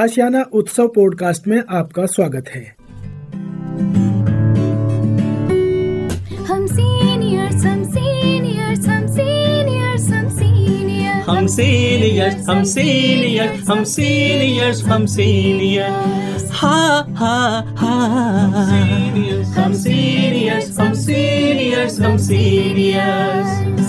आशियाना उत्सव पॉडकास्ट में आपका स्वागत है। हम सीनियर्स हम सीनियर्स हम सीनियर्स हम सीनियर्स हम सीनियर्स हम सीनियर्स हम सीनियर्स हम सीनियर्स हा हा हा हम सीनियर्स हम सीनियर्स हम सीनियर्स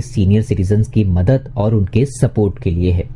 सीनियर सिटीजन की मदद और उनके सपोर्ट के लिए है।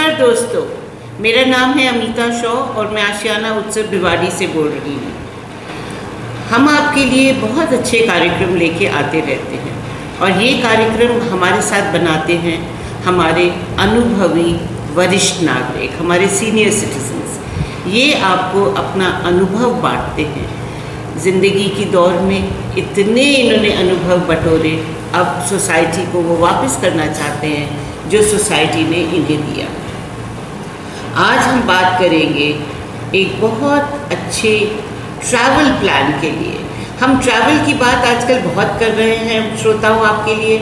नमस्कार दोस्तों। मेरा नाम है अमिता शॉ और मैं आशियाना उत्सव भिवाड़ी से बोल रही हूँ। हम आपके लिए बहुत अच्छे कार्यक्रम लेके आते रहते हैं और ये कार्यक्रम हमारे साथ बनाते हैं हमारे अनुभवी वरिष्ठ नागरिक, हमारे सीनियर सिटीजन्स ये आपको अपना अनुभव बांटते हैं। ज़िंदगी की दौर में इतने इन्होंने अनुभव बटोरे, अब सोसाइटी को वो वापस करना चाहते हैं जो सोसाइटी ने इन्हें दिया। आज हम बात करेंगे एक बहुत अच्छे ट्रैवल प्लान के लिए। हम ट्रैवल की बात आजकल बहुत कर रहे हैं श्रोताओं आपके लिए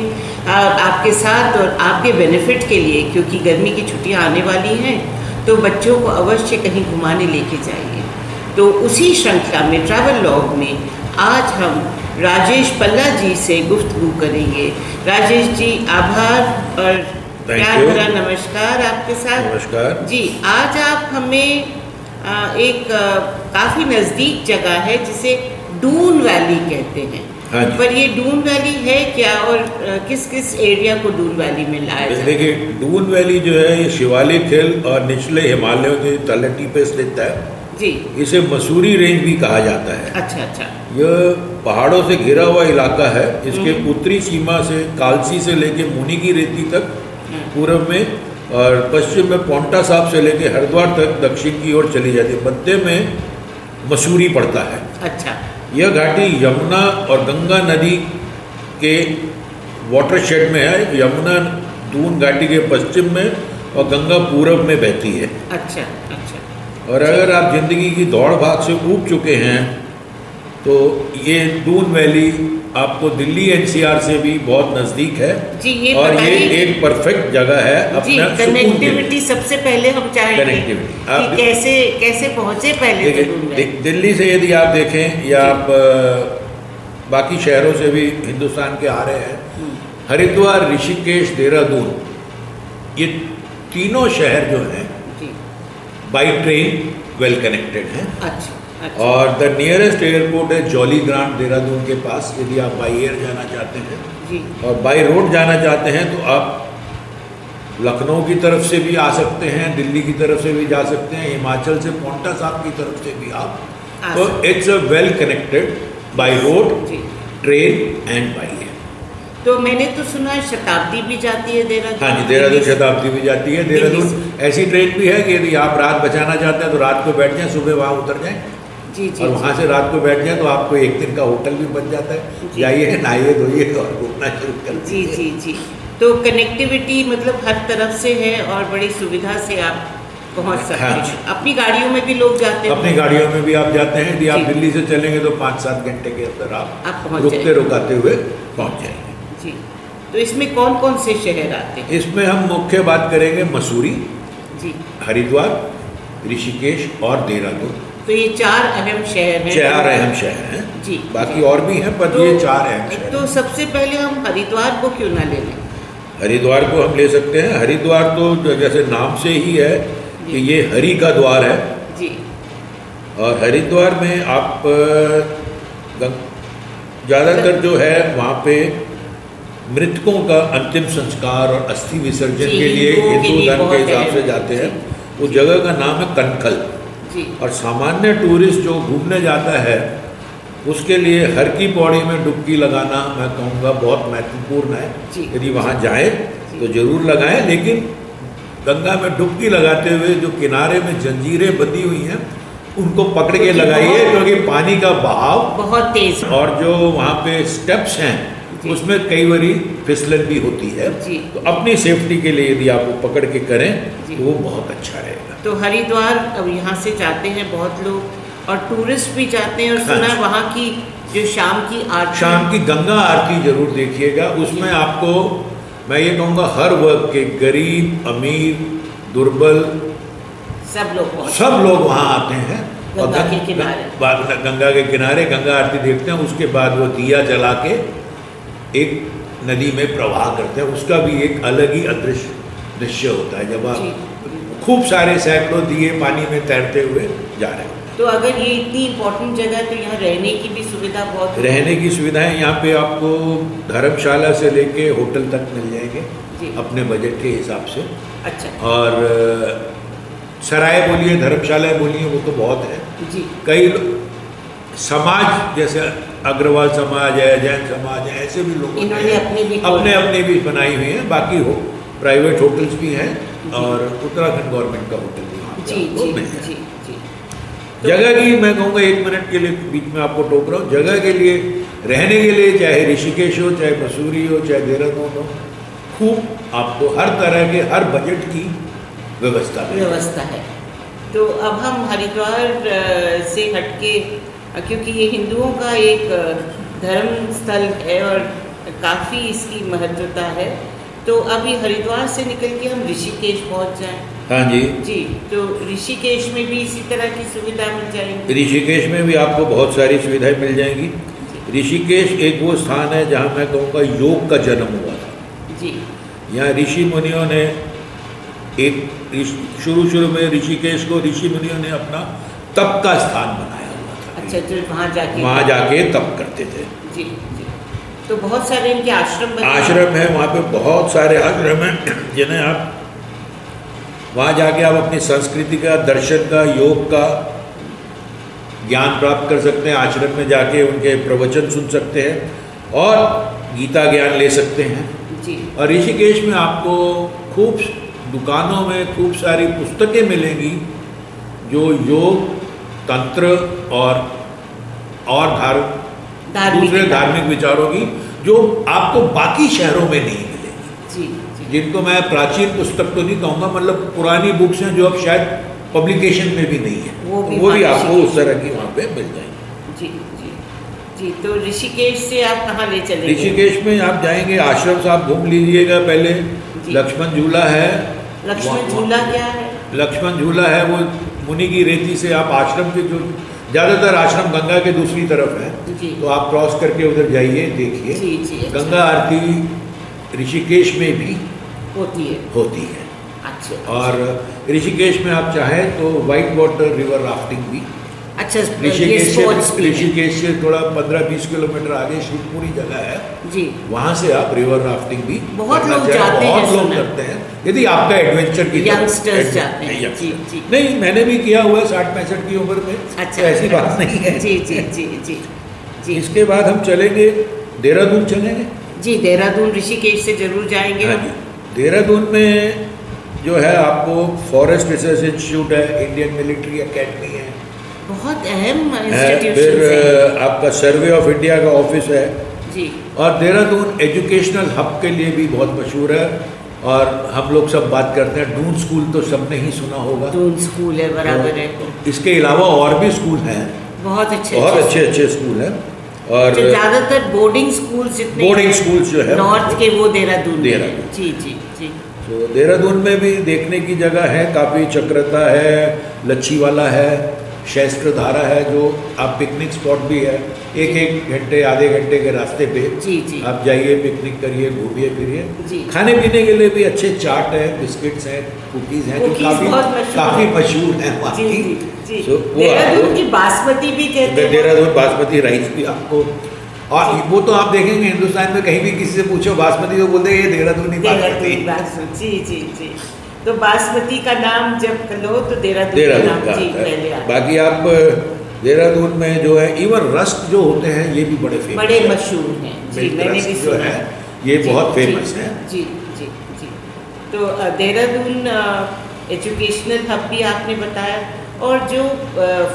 आ, आपके साथ और आपके बेनिफिट के लिए क्योंकि गर्मी की छुट्टियाँ आने वाली हैं तो बच्चों को अवश्य कहीं घुमाने लेके जाइए। तो उसी श्रृंखला में ट्रैवल लॉग में आज हम राजेश पल्ला जी से गुफ्तगू करेंगे। राजेश जी आभार और भरा नमस्कार आपके साथ। नमस्कार। जी आज आप हमें आ, एक आ, काफ़ी नज़दीक जगह है जिसे डून वैली कहते हैं। हाँ पर ये डून वैली है क्या और आ, किस किस एरिया को डून वैली में लाया देखिए डून वैली जो है ये शिवालिक हिल और निचले हिमालयों के तलहटी पे स्थित है। जी। इसे मसूरी रेंज भी कहा जाता है। अच्छा अच्छा। यह पहाड़ों से घिरा हुआ इलाका है। इसके उत्तरी सीमा से कालसी से लेके मुनि की रेती तक पूर्व में और पश्चिम में पोंटा साहब से लेके हरिद्वार तक दक्षिण की ओर चली जाती है। मध्य में मसूरी पड़ता है। अच्छा। यह घाटी यमुना और गंगा नदी के वाटरशेड में है। यमुना दून घाटी के पश्चिम में और गंगा पूरब में बहती है। अच्छा अच्छा। और अगर आप ज़िंदगी की दौड़ भाग से ऊब चुके हैं तो ये दून वैली आपको दिल्ली एनसीआर से भी बहुत नज़दीक है। जी, ये और ये एक परफेक्ट जगह है अपना। कनेक्टिविटी सबसे पहले हम चाहेंगे आप- कैसे कैसे पहुँचे पहले तो डून दिल्ली से यदि आप देखें या आप बाकी शहरों से भी हिंदुस्तान के आ रहे हैं हरिद्वार ऋषिकेश देहरादून ये तीनों शहर जो हैं बाई ट्रेन वेल कनेक्टेड हैं। अच्छा। अच्छा। और द नियरेस्ट एयरपोर्ट है जॉली ग्रांट देहरादून के पास यदि आप बाई एयर जाना चाहते हैं। जी। और बाई रोड जाना चाहते हैं तो आप लखनऊ की तरफ़ से भी आ सकते हैं दिल्ली की तरफ़ से भी जा सकते हैं हिमाचल से पोंटा साहब की तरफ़ से भी आप। तो it's a well connected by road train and by air तो मैंने तो सुना है शताब्दी भी जाती है देहरादून। हाँ जी देहरादून शताब्दी भी जाती है। देहरादून ऐसी ट्रेन भी है कि यदि आप रात बचाना चाहते हैं तो रात को बैठ जाएँ सुबह वहाँ उतर जाएँ। जी जी और वहाँ से रात को बैठ जाएँ तो आपको एक दिन का होटल भी बन जाता है। जाइए नहाइए धोइए और घूमना शुरू कर जी जी जी। तो कनेक्टिविटी मतलब हर तरफ़ से है और बड़ी सुविधा से आप पहुँच सकते हाँ। हैं। अपनी गाड़ियों में भी लोग जाते हैं। अपनी गाड़ियों में भी आप जाते हैं। यदि आप दिल्ली से चलेंगे तो पाँच सात घंटे के अंदर आप, आप रुकते रुकाते हुए पहुँच जाएँगे। जी। तो इसमें कौन कौन से शहर आते हैं? इसमें हम मुख्य बात करेंगे मसूरी जी। हरिद्वार ऋषिकेश और देहरादून। तो ये चार अहम शहर हैं। चार अहम शहर हैं। जी। बाकी और भी हैं पर तो, ये चार अहम शहर तो सबसे पहले हम हरिद्वार को क्यों ना ले लें? हरिद्वार को हम ले सकते हैं। हरिद्वार तो जैसे नाम से ही है कि ये हरि का द्वार है। जी। और हरिद्वार में आप ज़्यादातर जो है वहाँ पे मृतकों का अंतिम संस्कार और अस्थि विसर्जन के लिए हिंदू धर्म के हिसाब से जाते हैं। उस जगह का नाम है कनखल। और सामान्य टूरिस्ट जो घूमने जाता है उसके लिए हर की पौड़ी में डुबकी लगाना मैं कहूँगा बहुत महत्वपूर्ण है। यदि वहाँ जाएँ तो ज़रूर लगाएँ लेकिन गंगा में डुबकी लगाते हुए जो किनारे में जंजीरें बंधी हुई हैं उनको पकड़ के लगाइए क्योंकि पानी का बहाव बहुत तेज। और जो वहाँ पे स्टेप्स हैं। उसमें कई बारी फिसलन भी होती है। तो अपनी सेफ्टी के लिए यदि आप वो पकड़ के करें तो वो बहुत अच्छा रहेगा। तो हरिद्वार अब यहाँ से जाते हैं बहुत लोग और टूरिस्ट भी जाते हैं और हाँ सुना वहाँ की जो शाम की आरती शाम की गंगा आरती ज़रूर देखिएगा। उसमें आपको मैं ये कहूँगा हर वर्ग के गरीब अमीर दुर्बल सब लोग सब लोग वहाँ आते हैं। और गंगा के किनारे। गंगा के किनारे गंगा आरती देखते हैं। उसके बाद वो दिया जला के एक नदी में प्रवाह करते हैं उसका भी एक अलग ही अदृश्य दृश्य होता है जब आप खूब सारे सैकड़ों दिए पानी में तैरते हुए जा रहे हैं। तो अगर ये इतनी इम्पोर्टेंट जगह है तो यहाँ रहने की भी सुविधा बहुत रहने की सुविधाएँ यहाँ पे आपको धर्मशाला से लेके होटल तक मिल जाएँगे अपने बजट के हिसाब से। अच्छा। और सराय बोलिए धर्मशाला बोलिए वो तो बहुत है। जी। कई समाज जैसे अग्रवाल समाज है जैन समाज है ऐसे भी लोग अपने भी अपने अपने भी बनाई हुई हैं बाकी हो प्राइवेट होटल्स भी हैं और उत्तराखंड गवर्नमेंट का होटल भी जी तो- जगह की मैं कहूँगा एक मिनट के लिए बीच में आपको टोक रहा हूँ। जगह के लिए रहने के लिए चाहे ऋषिकेश हो चाहे मसूरी हो चाहे देहरादून हो खूब आपको हर तरह के हर बजट की व्यवस्था व्यवस्था है। तो अब हम हरिद्वार से हटके क्योंकि ये हिंदुओं का एक धर्म स्थल है और काफ़ी इसकी महत्वता है तो अभी हरिद्वार से निकल के हम ऋषिकेश पहुँच जाएँ। हाँ जी। जी तो ऋषिकेश में भी इसी तरह की सुविधा मिल जाएगी। ऋषिकेश में भी आपको बहुत सारी सुविधाएँ मिल जाएँगी। ऋषिकेश एक वो स्थान है जहाँ मैं कहूँगा योग का जन्म हुआ था। जी। यहाँ ऋषि मुनियों ने एक शुरू शुरू में ऋषिकेश को ऋषि मुनियों ने अपना तप का स्थान बनाया वहाँ जाके वहाँ जाके तप करते थे। जी जी। तो बहुत सारे इनके आश्रम बने आश्रम है वहाँ पे बहुत सारे आश्रम हैं जिन्हें आप वहाँ जाके आप अपनी संस्कृति का दर्शन का योग का ज्ञान प्राप्त कर सकते हैं। आश्रम में जाके उनके प्रवचन सुन सकते हैं और गीता ज्ञान ले सकते हैं। जी। और ऋषिकेश में आपको खूब दुकानों में खूब सारी पुस्तकें मिलेंगी जो योग तंत्र और और धार दूसरे धार्मिक विचारों की जो आपको बाकी शहरों में नहीं मिलेगी। जी जी। जिनको मैं प्राचीन पुस्तक तो नहीं कहूँगा मतलब पुरानी बुक्स हैं जो अब शायद पब्लिकेशन में भी नहीं है। वो भी वो भी आपको उस तरह की वहाँ पे मिल जाएगी। जी जी। जी तो ऋषिकेश से आप कहाँ ले चलेंगे ऋषिकेश में आप जाएँगे आश्रम से आप घूम लीजिएगा पहले। लक्ष्मण झूला है। लक्ष्मण झूला क्या है? लक्ष्मण झूला है वो मुनि की रेती से आप आश्रम के जो ज़्यादातर आश्रम गंगा के दूसरी तरफ़ है तो आप क्रॉस करके उधर जाइए देखिए। अच्छा। गंगा आरती ऋषिकेश में भी होती है। होती है। अच्छा और ऋषिकेश में आप चाहें तो वाइट वाटर रिवर राफ्टिंग भी अच्छा ऋषिकेश से ऋषिकेश से थोड़ा पंद्रह बीस किलोमीटर आगे शिवपुरी जगह है। जी। वहाँ से आप रिवर राफ्टिंग भी बहुत लोग जाते हैं, बहुत लोग करते हैं। यदि आपका एडवेंचर की Youngsters जाते हैं, जी, जी। नहीं मैंने भी किया हुआ है साठ पैंसठ की उम्र में। अच्छा। ऐसी बात नहीं है। जी जी जी जी। जी। इसके बाद हम चलेंगे देहरादून चलेंगे? जी देहरादून ऋषिकेश से ज़रूर जाएँगे हाँ जी। देहरादून में जो है आपको फॉरेस्ट रिसर्च इंस्टीट्यूट है इंडियन मिलिट्री एकेडमी है बहुत अहम है, फिर आपका सर्वे ऑफ़ इंडिया का ऑफ़िस है। जी। और देहरादून एजुकेशनल हब के लिए भी बहुत मशहूर है। और हम लोग सब बात करते हैं। डून स्कूल तो सबने ही सुना होगा। दून स्कूल है बराबर है। इसके अलावा और भी स्कूल हैं। बहुत अच्छे बहुत अच्छे अच्छे स्कूल हैं। और ज़्यादातर बोर्डिंग स्कूल जितने बोर्डिंग स्कूल जो है नॉर्थ के वो देहरादून देहरादून। जी जी जी। तो देहरादून में भी देखने की जगह है। काफ़ी चक्रता है लच्छी वाला है। शैस्त्र धारा है जो आप पिकनिक स्पॉट भी है एक एक घंटे आधे घंटे के रास्ते पे जी, जी। आप जाइए पिकनिक करिए घूमिए। फिरिए। खाने पीने के लिए भी अच्छे चाट है बिस्किट्स हैं कुकीज़ हैं जो काफ़ी मशहूर काफ़ी मशहूर हैं वहाँ की। देहरादून की बासमती भी कहते हैं देहरादून बासमती राइस भी आपको और वो तो आप देखेंगे हिंदुस्तान में कहीं भी किसी से पूछो बासमती तो बोलते हैं ये देहरादूनी देहरादून बासमती जी जी जी। तो बासमती का नाम जब लो तो देहरादून देहरादून नाम का जी पहले बाकी आप देहरादून में जो है इवन रस्क जो होते हैं ये भी बड़े फ़ेमस बड़े मशहूर हैं। जी मैंने भी जो है ये बहुत फ़ेमस है। जी जी जी। तो देहरादून एजुकेशनल हब भी आपने बताया और जो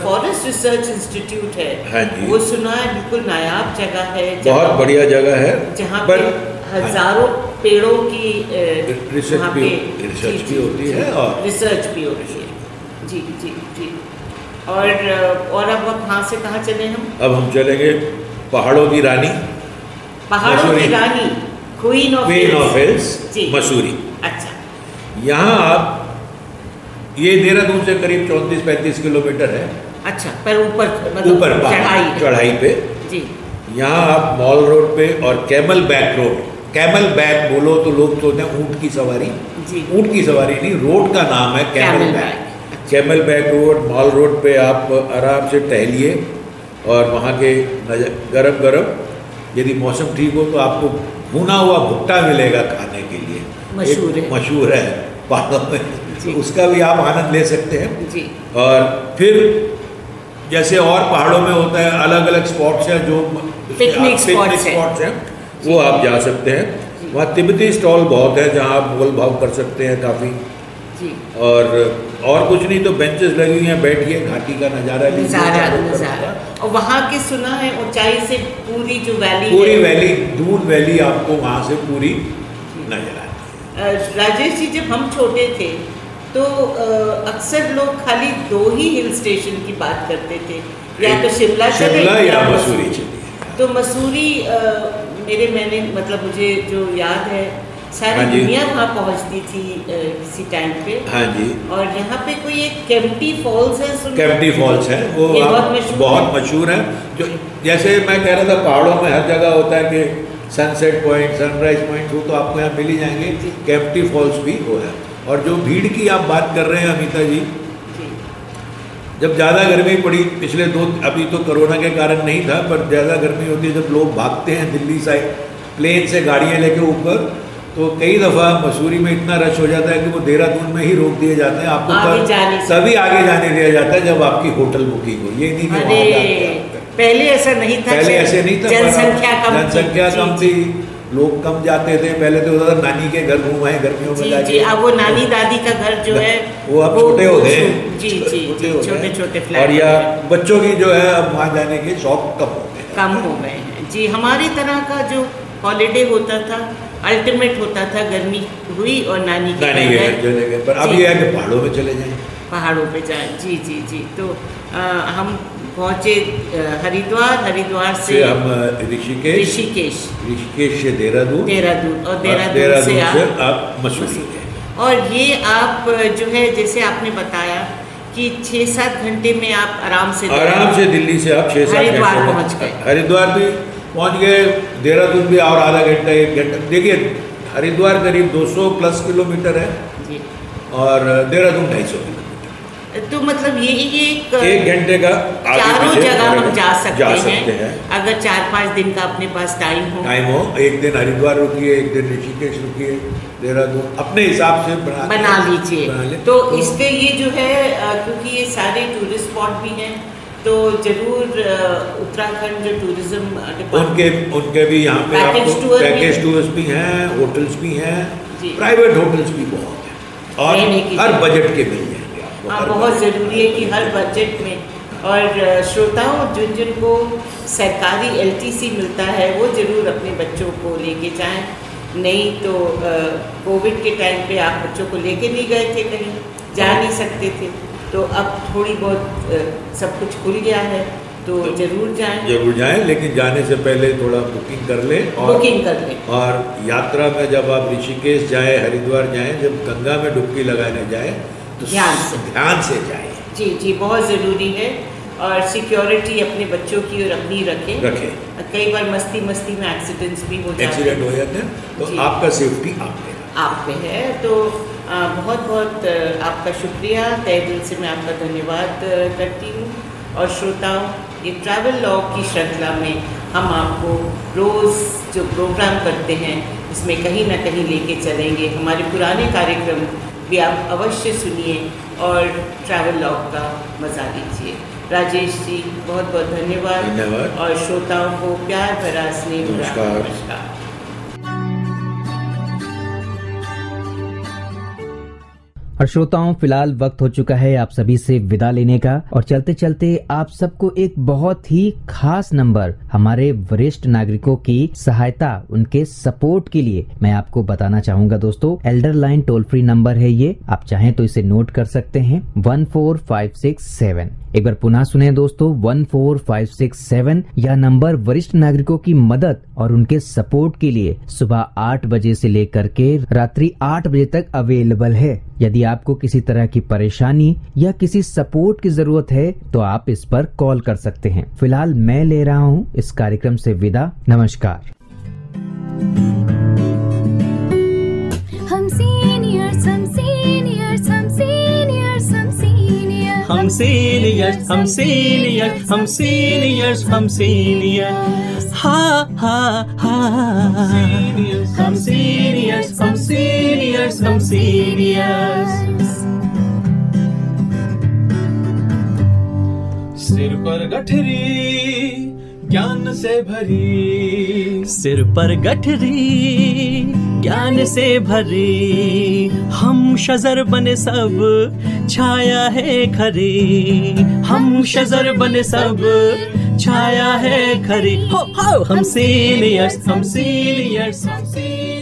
फॉरेस्ट रिसर्च इंस्टीट्यूट है हाँ जी। वो सुना है बिल्कुल नायाब जगह है बहुत बढ़िया जगह है जहाँ पर पे हज़ारों पेड़ों की रिसर्च भी रिसर्च भी होती है और रिसर्च भी होती है। जी जी जी। और और अब अब कहाँ से कहाँ चले हम? अब हम चलेंगे पहाड़ों की रानी पहाड़ों की रानी queen of queen of hills Mussoorie. अच्छा। यहाँ आप ये देहरादून से करीब चौंतीस पैंतीस किलोमीटर है। अच्छा पर ऊपर मतलब ऊपर चढ़ाई चढ़ाई पे। जी। यहाँ आप मॉल रोड पे और camel back road camel back बोलो तो लोग सोचते हैं ऊँट की सवारी। ऊँट की सवारी नहीं रोड का नाम है camel back camel back road mall road पे आप आराम से टहलिए और वहाँ के नज़र गरम गरम यदि मौसम ठीक हो तो आपको भुना हुआ भुट्टा मिलेगा खाने के लिए। मशहूर है। मशहूर है पहाड़ों में। उसका भी आप आनंद ले सकते हैं। जी। और फिर जैसे और पहाड़ों में होता है अलग अलग स्पॉट्स हैं जो पिकनिक स्पॉट्स हैं। वो आप जा सकते हैं। वहाँ तिब्बती स्टॉल बहुत है जहाँ आप मोल भाव कर सकते हैं काफ़ी। और और कुछ नहीं तो बेंचेस लगी हुई हैं बैठिए घाटी का नज़ारा लीजिए। नज़ारा नज़ारा। और वहाँ के सुना है ऊंचाई से पूरी जो वैली पूरी वैली दून वैली आपको वहाँ से पूरी नज़र आती है। राजेश जी जब हम छोटे थे तो अक्सर लोग खाली दो ही हिल स्टेशन की बात करते थे। या तो शिमला शिमला या मसूरी चलिए तो मसूरी मेरे मैंने मतलब मुझे जो याद है सारी हाँ दुनिया वहाँ पहुँचती थी किसी टाइम पे। हाँ जी। और यहाँ पे कोई एक केम्प्टी फॉल्स है कैम्पटी फॉल्स है वो बहुत मशहूर है। जो जैसे मैं कह रहा था पहाड़ों में हर जगह होता है कि सनसेट पॉइंट सनराइज पॉइंट वो तो आपको यहाँ मिल ही जाएँगे। कैम्पटी फॉल्स भी वो है। और जो भीड़ की आप बात कर रहे हैं अमिता जी जब ज़्यादा गर्मी पड़ी पिछले दो अभी तो कोरोना के कारण नहीं था पर ज़्यादा गर्मी होती है जब लोग भागते हैं दिल्ली साइड प्लेन से गाड़ियाँ लेके ऊपर तो कई दफ़ा मसूरी में इतना रश हो जाता है कि वो देहरादून में ही रोक दिए जाते हैं आपको आगे तब- जाने से। तभी आगे जाने दिया जाता है जब आपकी होटल बुकिंग हो ये नहीं कि। पहले ऐसा नहीं था पहले ऐसे नहीं था जनसंख्या कम जनसंख्या कम थी लोग कम जाते थे पहले तो था नानी के घर घूमाए गर्मियों में जी अब वो नानी दादी का घर जो है वो अब छोटे हो गए। जी जी छोटे छोटे फ्लैट और या बच्चों की जो है अब वहाँ जाने के शौक कम हो। गए कम हो गए हैं। जी हमारी तरह का जो हॉलीडे होता था अल्टीमेट होता था गर्मी हुई और नानी के नानी के चले गए। पर अब ये है कि पहाड़ों में चले जाएँ। पहाड़ों पे जाए। जी जी जी। तो आ, हम पहुँचे हरिद्वार हरिद्वार से से हम ऋषिकेश ऋषिकेश। ऋषिकेश से देहरादून देहरादून और देहरादून से से आप मसूरी। गए और ये आप जो है जैसे आपने बताया कि छः सात घंटे में आप आराम से आराम से दिल्ली से आप छः सात हरिद्वार घंटे पहुँच गए। हरिद्वार भी पहुँच गए देहरादून भी और आधा घंटा एक घंटा। देखिए हरिद्वार करीब 200 प्लस किलोमीटर है जी। और देहरादून ढाई सौ किलोमीटर। तो मतलब यही एक एक घंटे का चारों जगह हम जा सकते, जा सकते हैं। हैं अगर चार पाँच दिन का अपने पास टाइम हो। टाइम हो एक दिन हरिद्वार रुकिए एक दिन ऋषिकेश रुकिए देहरादून अपने हिसाब से बना बना लीजिए। ले। तो इसके ये जो है क्योंकि ये सारे टूरिस्ट स्पॉट भी हैं तो ज़रूर उत्तराखंड जो टूरिज़्म उनके उनके भी यहाँ पे आपको भी पैकेज है। टूर्स भी हैं होटल्स भी हैं। प्राइवेट होटल्स भी बहुत हैं। और हर बजट के जाएँगे आपको हाँ बहुत ज़रूरी है कि हर बजट में और श्रोताओं जिन जिनको सरकारी एलटीसी मिलता है वो ज़रूर अपने बच्चों को लेके जाएँ। नहीं तो कोविड के टाइम पे आप बच्चों को लेके नहीं गए थे कहीं जा नहीं सकते थे। तो अब थोड़ी बहुत सब कुछ खुल गया है तो तो ज़रूर जाएँ। ज़रूर जाएँ लेकिन जाने से पहले थोड़ा बुकिंग कर लें और बुकिंग कर लें। और यात्रा में जब आप ऋषिकेश जाएँ हरिद्वार जाएँ जब गंगा में डुबकी लगाने जाएँ तो ध्यान से। ध्यान से जाएँ। जी जी बहुत ज़रूरी है। और सिक्योरिटी अपने बच्चों की और अपनी रखें। रखें। कई बार मस्ती मस्ती में एक्सीडेंट्स भी हो जाते एक्सीडेंट हैं। हो जाते हैं तो आपका सेफ्टी आप पे आप पे है। तो बहुत बहुत आपका शुक्रिया। तय दिल से मैं आपका धन्यवाद करती हूँ। और श्रोताओं ये ट्रैवल लॉग की श्रृंखला में हम आपको रोज़ जो प्रोग्राम करते हैं इसमें कहीं ना कहीं लेके चलेंगे। हमारे पुराने कार्यक्रम भी आप अवश्य सुनिए और ट्रैवल लॉग का मज़ा लीजिए राजेश जी बहुत बहुत धन्यवाद। और श्रोताओं को प्यार भरा स्नेह नमस्कार। और श्रोताओं, फ़िलहाल वक्त हो चुका है आप सभी से विदा लेने का। और चलते चलते आप सबको एक बहुत ही खास नंबर हमारे वरिष्ठ नागरिकों की सहायता, उनके सपोर्ट के लिए मैं आपको बताना चाहूँगा दोस्तों। Elder line toll free number है ये, आप चाहें तो इसे नोट कर सकते हैं one four five six seven एक बार पुनः सुने दोस्तों, one four five six seven यह नंबर वरिष्ठ नागरिकों की मदद और उनके सपोर्ट के लिए सुबह आठ बजे से लेकर के रात्रि आठ बजे तक अवेलेबल है। यदि आपको किसी तरह की परेशानी या किसी सपोर्ट की ज़रूरत है तो आप इस पर कॉल कर सकते हैं। फ़िलहाल मैं ले रहा हूँ इस कार्यक्रम से विदा। नमस्कार। हम सीनियर्स हम सीनियर्स हम सीनियर्स हम सीनियर्स सिर पर गठरी, ज्ञान से भरी। सिर पर गठरी ज्ञान से भरे हम शजर बने सब छाया है खरे। हम शजर बने सब छाया है खरे। हो हो हम सीनियर्स हम सीनियर्स हम सीनियर्स